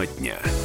Тема дня.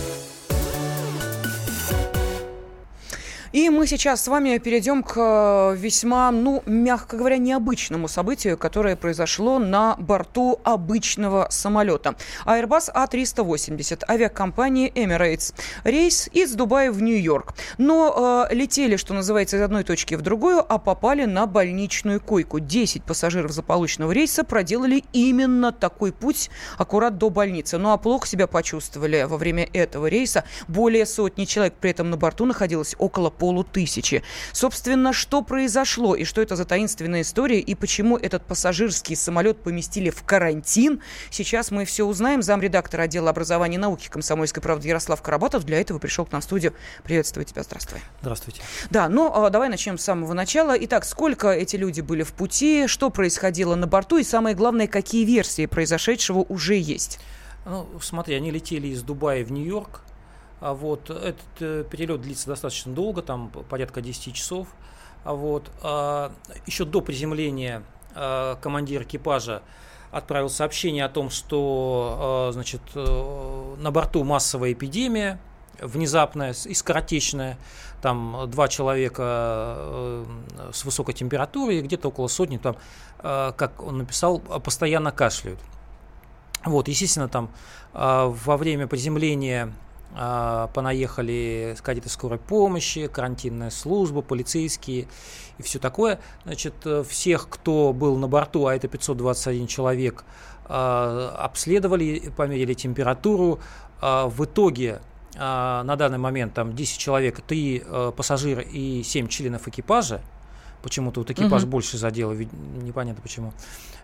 И мы сейчас с вами перейдем к э, весьма, ну, мягко говоря, необычному событию, которое произошло на борту обычного самолета. Airbus A380 авиакомпании Emirates. Рейс из Дубая в Нью-Йорк. Но э, летели, что называется, из одной точки в другую, а попали на больничную койку. 10 пассажиров заполученного рейса проделали именно такой путь аккурат до больницы. Ну а плохо себя почувствовали во время этого рейса. Более сотни человек при этом на борту находилось около полутысячи. Собственно, что произошло и что это за таинственная история и почему этот пассажирский самолет поместили в карантин, сейчас мы все узнаем. Замредактор отдела образования и науки комсомольской правды Ярослав Карабатов для этого пришел к нам в студию. Приветствую тебя, здравствуй. Здравствуйте. Да, ну а, давай начнем с самого начала. Итак, сколько эти люди были в пути, что происходило на борту и самое главное, какие версии произошедшего уже есть? Ну, смотри, они летели из Дубая в Нью-Йорк, а вот этот э, перелет длится достаточно долго, там порядка 10 часов. А вот а, еще до приземления а, командир экипажа отправил сообщение о том, что значит, э, на борту массовая эпидемия, внезапная и скоротечная. Там два человека э, с высокой температурой, где-то около сотни, там, как он написал, постоянно кашляют. Вот, естественно, там во время приземления а, понаехали кадеты скорой помощи, карантинная служба, полицейские и все такое. Значит, э, всех, кто был на борту, а это 521 человек, а, обследовали, померили температуру. А, в итоге на данный момент там 10 человек, 3 э, пассажира и 7 членов экипажа. Почему-то вот экипаж угу. больше задело, непонятно почему.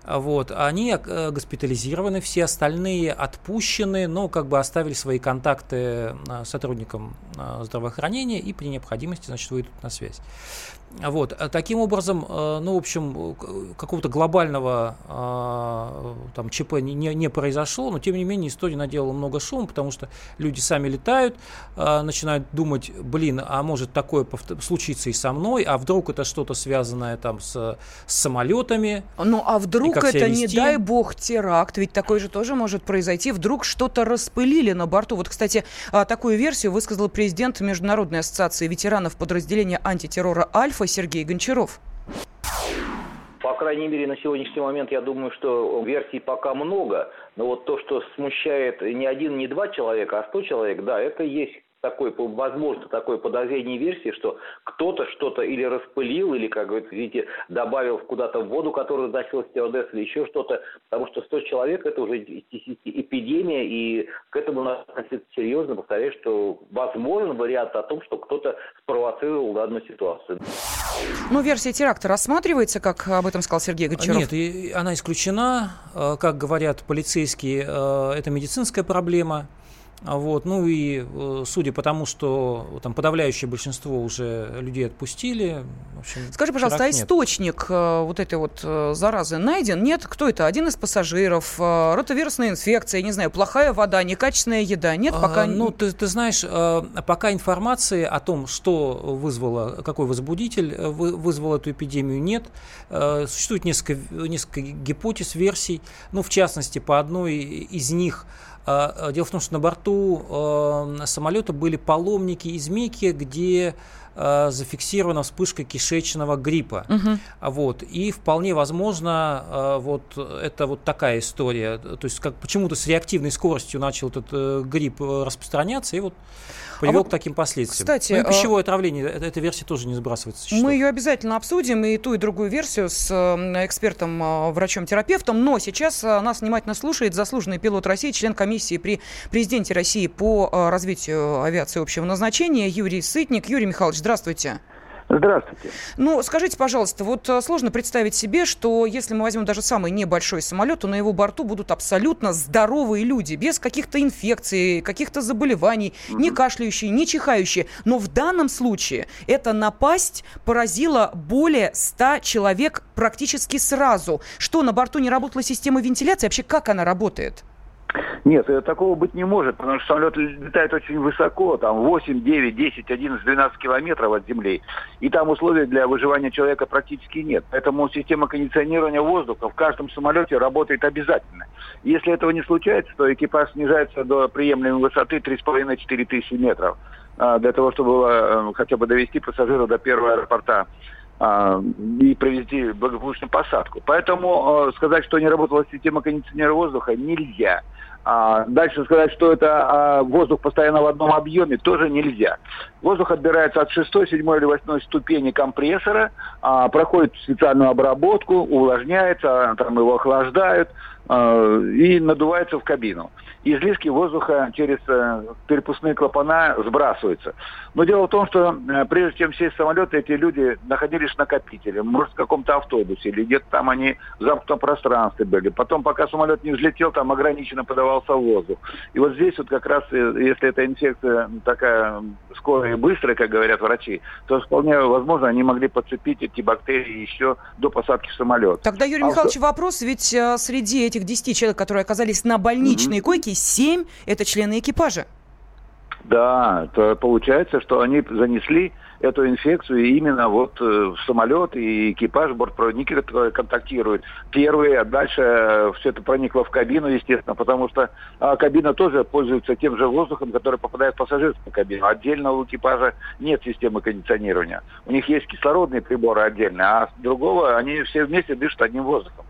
Вот, они э, госпитализированы, все остальные отпущены, но как бы оставили свои контакты э, сотрудникам э, здравоохранения и при необходимости, значит, выйдут на связь. Вот. Таким образом, ну, в общем, какого-то глобального там ЧП не, не произошло, но тем не менее история наделала много шума, потому что люди сами летают, начинают думать, блин, а может такое случиться и со мной, а вдруг это что-то связанное там с, с самолетами. Ну, а вдруг вдруг это, не дай бог, теракт, ведь такой же тоже может произойти, вдруг что-то распылили на борту. Вот, кстати, а, такую версию высказал президент Международной ассоциации ветеранов подразделения антитеррора «Альфа» Сергей Гончаров. По крайней мере, на сегодняшний момент я думаю, что версий пока много. Но вот то, что смущает не один, не два человека, а сто человек, да, это есть такой, возможно, такое подозрение версии, что кто-то что-то или распылил, или, как говорится, видите, добавил куда-то в воду, которую носил стюардесс, или еще что-то, потому что 100 человек – это уже эпидемия, и к этому надо относиться серьезно, повторяю, что возможен вариант о том, что кто-то спровоцировал данную ситуацию. Ну, версия теракта рассматривается, как об этом сказал Сергей Гончаров? Нет, и она исключена. Э, как говорят полицейские, э, это медицинская проблема. А вот, ну и э, судя по тому, что там подавляющее большинство уже людей отпустили. Общем, Скажи, пожалуйста, а источник э, вот этой вот э, заразы найден? Нет? Кто это? Один из пассажиров? Ротовирусная инфекция? Не знаю, плохая вода, некачественная еда? Нет, пока... А, ну, ты, ты знаешь, пока информации о том, что вызвало, какой возбудитель вызвал эту эпидемию, нет. Существует несколько, несколько гипотез, версий. Ну, в частности, по одной из них а, а, дело в том, что на борту а, самолета были паломники из Мекки, где зафиксирована вспышка кишечного гриппа. Угу. Вот. И вполне возможно, вот это вот такая история. То есть как почему-то с реактивной скоростью начал этот э, грипп э, распространяться, и вот привел а вот, к таким последствиям. Кстати, ну, пищевое отравление, эта, эта версия тоже не сбрасывается. Мы ее обязательно обсудим, и ту, и другую версию с экспертом, э, врачом-терапевтом, но сейчас э, нас внимательно слушает заслуженный пилот России, член комиссии при президенте России по э, развитию авиации общего назначения Юрий Сытник. Юрий Михайлович, здравствуйте. Здравствуйте. Ну, скажите, пожалуйста, вот э, сложно представить себе, что если мы возьмем даже самый небольшой самолет, то на его борту будут абсолютно здоровые люди, без каких-то инфекций, каких-то заболеваний, mm-hmm. не кашляющие, не чихающие. Но в данном случае эта напасть поразила более 100 человек практически сразу. Что, на борту не работала система вентиляции? Вообще, как она работает? Нет, такого быть не может, потому что самолет летает очень высоко, там 8, 9, 10, 11, 12 километров от земли, и там условий для выживания человека практически нет. Поэтому система кондиционирования воздуха в каждом самолете работает обязательно. Если этого не случается, то экипаж снижается до приемлемой высоты 3,5-4 тысячи метров а, для того, чтобы э, хотя бы довести пассажира до первого аэропорта и провести благополучную посадку. Поэтому э, сказать, что не работала система кондиционирования воздуха, нельзя. А дальше сказать, что это а, воздух постоянно в одном объеме, тоже нельзя. Воздух отбирается от 6, 7 или 8 ступени компрессора, а, проходит специальную обработку, увлажняется, там его охлаждают а, и надувается в кабину излишки воздуха через э, перепускные клапана сбрасываются. Но дело в том, что э, прежде чем сесть в самолет, эти люди находились в накопителе, может, в каком-то автобусе, или где-то там они в замкнутом пространстве были. Потом, пока самолет не взлетел, там ограниченно подавался воздух. И вот здесь вот как раз, э, если эта инфекция такая скорая и быстрая, как говорят врачи, то вполне возможно, они могли подцепить эти бактерии еще до посадки в самолет. Тогда, Юрий а Михайлович, что... вопрос, ведь среди этих 10 человек, которые оказались на больничной mm-hmm. койке, семь – это члены экипажа. Да, то получается, что они занесли эту инфекцию именно вот э, в самолет и экипаж, бортпроводники, которые контактируют. Первые, а дальше э, все это проникло в кабину, естественно, потому что а, кабина тоже пользуется тем же воздухом, который попадает в пассажирскую кабину. Отдельно у экипажа нет системы кондиционирования. У них есть кислородные приборы отдельно, а другого они все вместе дышат одним воздухом.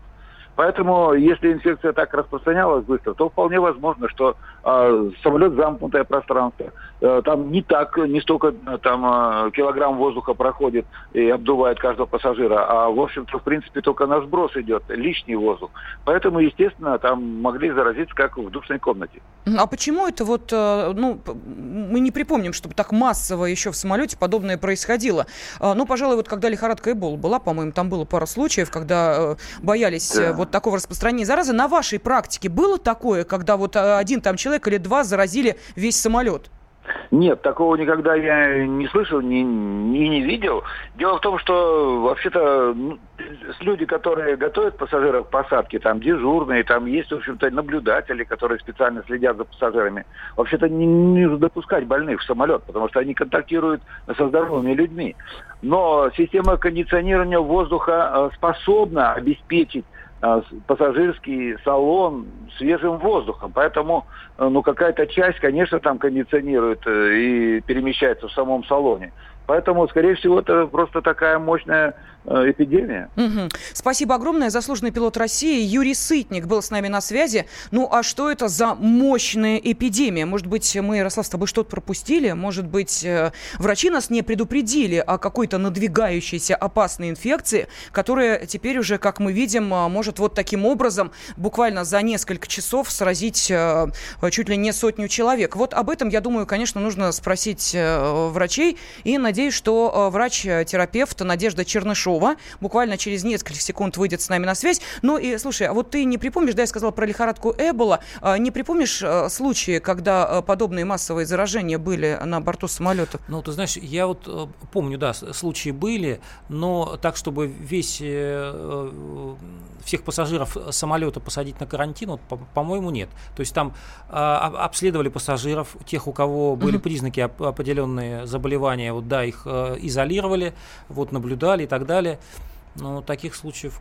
Поэтому, если инфекция так распространялась быстро, то вполне возможно, что э, самолет замкнутое пространство, э, там не так, не столько э, там э, килограмм воздуха проходит и обдувает каждого пассажира, а в общем-то, в принципе, только на сброс идет лишний воздух. Поэтому, естественно, там могли заразиться как в душной комнате. А почему это вот, э, ну, мы не припомним, чтобы так массово еще в самолете подобное происходило? Э, ну, пожалуй, вот когда лихорадка Эбола была, по-моему, там было пара случаев, когда э, боялись да вот такого распространения заразы. На вашей практике было такое, когда вот э, один там человек или два заразили весь самолет? Нет, такого никогда я не слышал, не, не, не видел. Дело в том, что вообще-то ну, люди, которые готовят пассажиров к посадке, там дежурные, там есть, в общем-то, наблюдатели, которые специально следят за пассажирами. Вообще-то не, не допускать больных в самолет, потому что они контактируют со здоровыми людьми. Но система кондиционирования воздуха э, способна обеспечить пассажирский салон свежим воздухом. Поэтому э, ну, какая-то часть, конечно, там кондиционирует э, и перемещается в самом салоне. Поэтому, скорее всего, это просто такая мощная Э, эпидемия. Угу. Спасибо огромное. Заслуженный пилот России Юрий Сытник был с нами на связи. Ну, а что это за мощная эпидемия? Может быть, мы, Ярослав, с тобой что-то пропустили? Может быть, э, врачи нас не предупредили о какой-то надвигающейся опасной инфекции, которая теперь уже, как мы видим, э, может вот таким образом буквально за несколько часов сразить чуть ли не сотню человек. Вот об этом, я думаю, конечно, нужно спросить врачей. И надеюсь, что врач-терапевт Надежда Чернышова. Буквально через несколько секунд выйдет с нами на связь. Ну и, слушай, а вот ты не припомнишь, да, я сказала про лихорадку Эбола, а, не припомнишь а, случаи, когда а, подобные массовые заражения были на борту самолетов? Ну, ты знаешь, я вот э, помню, да, случаи были, но так, чтобы весь э, э, всех пассажиров самолета посадить на карантин, вот, по-моему, нет. То есть там обследовали пассажиров, тех, у кого были признаки определенные заболевания, вот да, их изолировали, вот наблюдали и так далее. Но таких случаев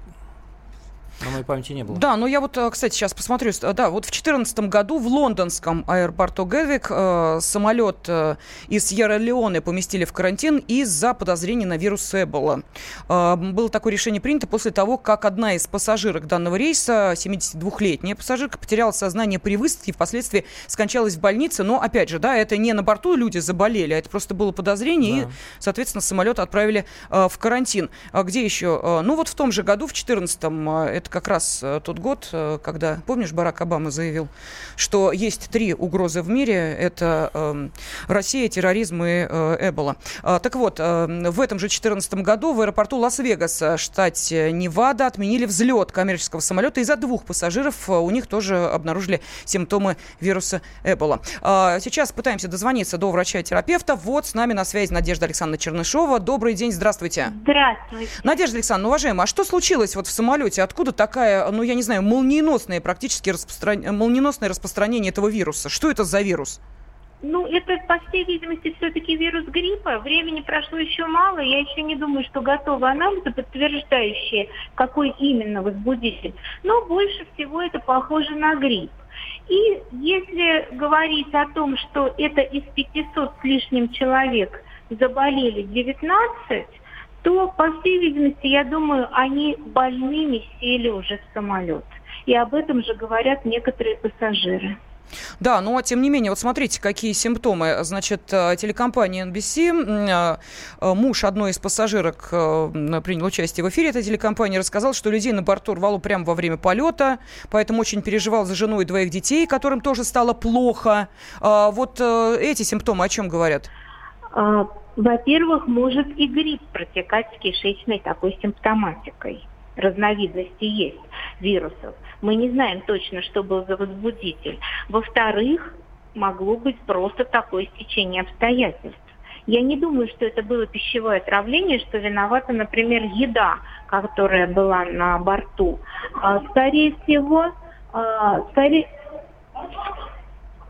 на моей памяти не было. Да, но я вот, э, кстати, сейчас посмотрю. Да, вот в 2014 году в лондонском аэропорту Гэдвик э, самолет э, из Сьерра-Леоне поместили в карантин из-за подозрений на вирус Эбола. Э, было такое решение принято после того, как одна из пассажирок данного рейса, 72-летняя пассажирка, потеряла сознание при высадке и впоследствии скончалась в больнице. Но, опять же, да, это не на борту люди заболели, а это просто было подозрение, да. и, соответственно, самолет отправили э, в карантин. А где еще? Э, ну, вот в том же году, в 2014-м, э, это как раз э, тот год, э, когда, помнишь, Барак Обама заявил, что есть три угрозы в мире. Это э, Россия, терроризм и э, Эбола. Э, так вот, э, в этом же 2014 году в аэропорту Лас-Вегаса, штате Невада, отменили взлет коммерческого самолета из-за двух пассажиров. У них тоже обнаружили симптомы вируса Эбола. Э, сейчас пытаемся дозвониться до врача-терапевта. Вот с нами на связи Надежда Александровна Чернышова. Добрый день, здравствуйте. Здравствуйте. Надежда Александровна, уважаемая, а что случилось вот в самолете? Откуда откуда такая, ну, я не знаю, молниеносное практически распростран... молниеносное распространение этого вируса? Что это за вирус? Ну, это, по всей видимости, все-таки вирус гриппа. Времени прошло еще мало. Я еще не думаю, что готовы анализы, подтверждающие, какой именно возбудитель. Но больше всего это похоже на грипп. И если говорить о том, что это из 500 с лишним человек заболели 19, то, по всей видимости, я думаю, они больными сели уже в самолет. И об этом же говорят некоторые пассажиры. Да, но тем не менее, вот смотрите, какие симптомы. Значит, э, телекомпания NBC, э, э, муж одной из пассажирок принял участие в эфире этой телекомпании, рассказал, что людей на борту рвало прямо во время полета, поэтому очень переживал за жену и двоих детей, которым тоже стало плохо. А вот эти симптомы о чем говорят? А, во-первых, может и грипп протекать с кишечной такой симптоматикой разновидности есть вирусов. Мы не знаем точно, что был за возбудитель. Во-вторых, могло быть просто такое стечение обстоятельств. Я не думаю, что это было пищевое отравление, что виновата, например, еда, которая была на борту. А, скорее всего, а, скорее,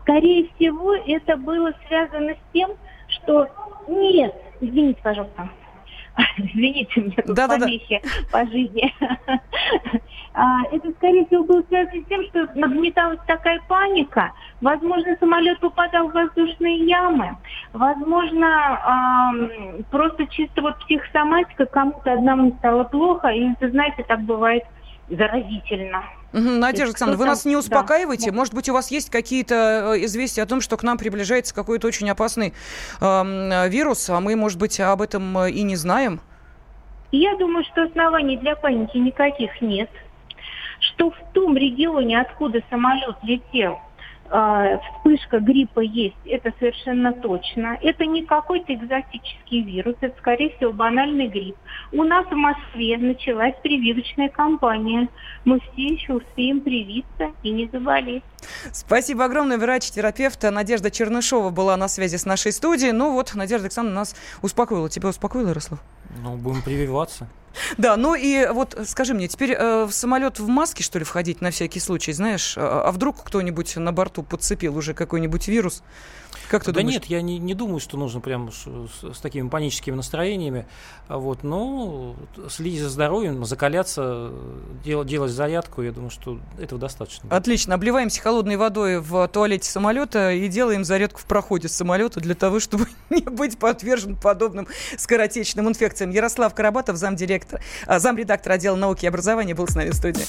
скорее всего, это было связано с тем, что нет, извините, пожалуйста. Извините, мне тут да, помехи да, да. по жизни. А, это, скорее всего, было связано с тем, что нагнеталась такая паника. Возможно, самолет попадал в воздушные ямы. Возможно, просто чисто вот психосоматика, кому-то одному стало плохо. И, знаете, так бывает заразительно. Угу, Надежда Александровна, вы нас не успокаиваете? Да. Может быть, у вас есть какие-то э, известия о том, что к нам приближается какой-то очень опасный э, вирус, а мы, может быть, об этом э, и не знаем? Я думаю, что оснований для паники никаких нет. Что в том регионе, откуда самолет летел, вспышка гриппа есть, это совершенно точно. Это не какой-то экзотический вирус, это, скорее всего, банальный грипп. У нас в Москве началась прививочная кампания. Мы все еще успеем привиться и не заболеть. Спасибо огромное. Врач-терапевт Надежда Чернышова была на связи с нашей студией. Ну вот, Надежда Александровна нас успокоила. Тебя успокоила, Ярослав? Ну, будем прививаться. Да, ну и вот скажи мне, теперь э, в самолет в маске, что ли, входить на всякий случай, знаешь? А, а вдруг кто-нибудь на борту подцепил уже какой-нибудь вирус? Как ты да думаешь? нет, я не, не думаю, что нужно прям с, с, с такими паническими настроениями. А вот, но следить за здоровьем, закаляться, дел, делать зарядку, я думаю, что этого достаточно. Отлично. Обливаемся холодной водой в туалете самолета и делаем зарядку в проходе самолета для того, чтобы не быть подвержен подобным скоротечным инфекциям. Ярослав Карабатов, замдиректора, а, замредактора отдела науки и образования, был с нами в студии.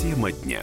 Тема дня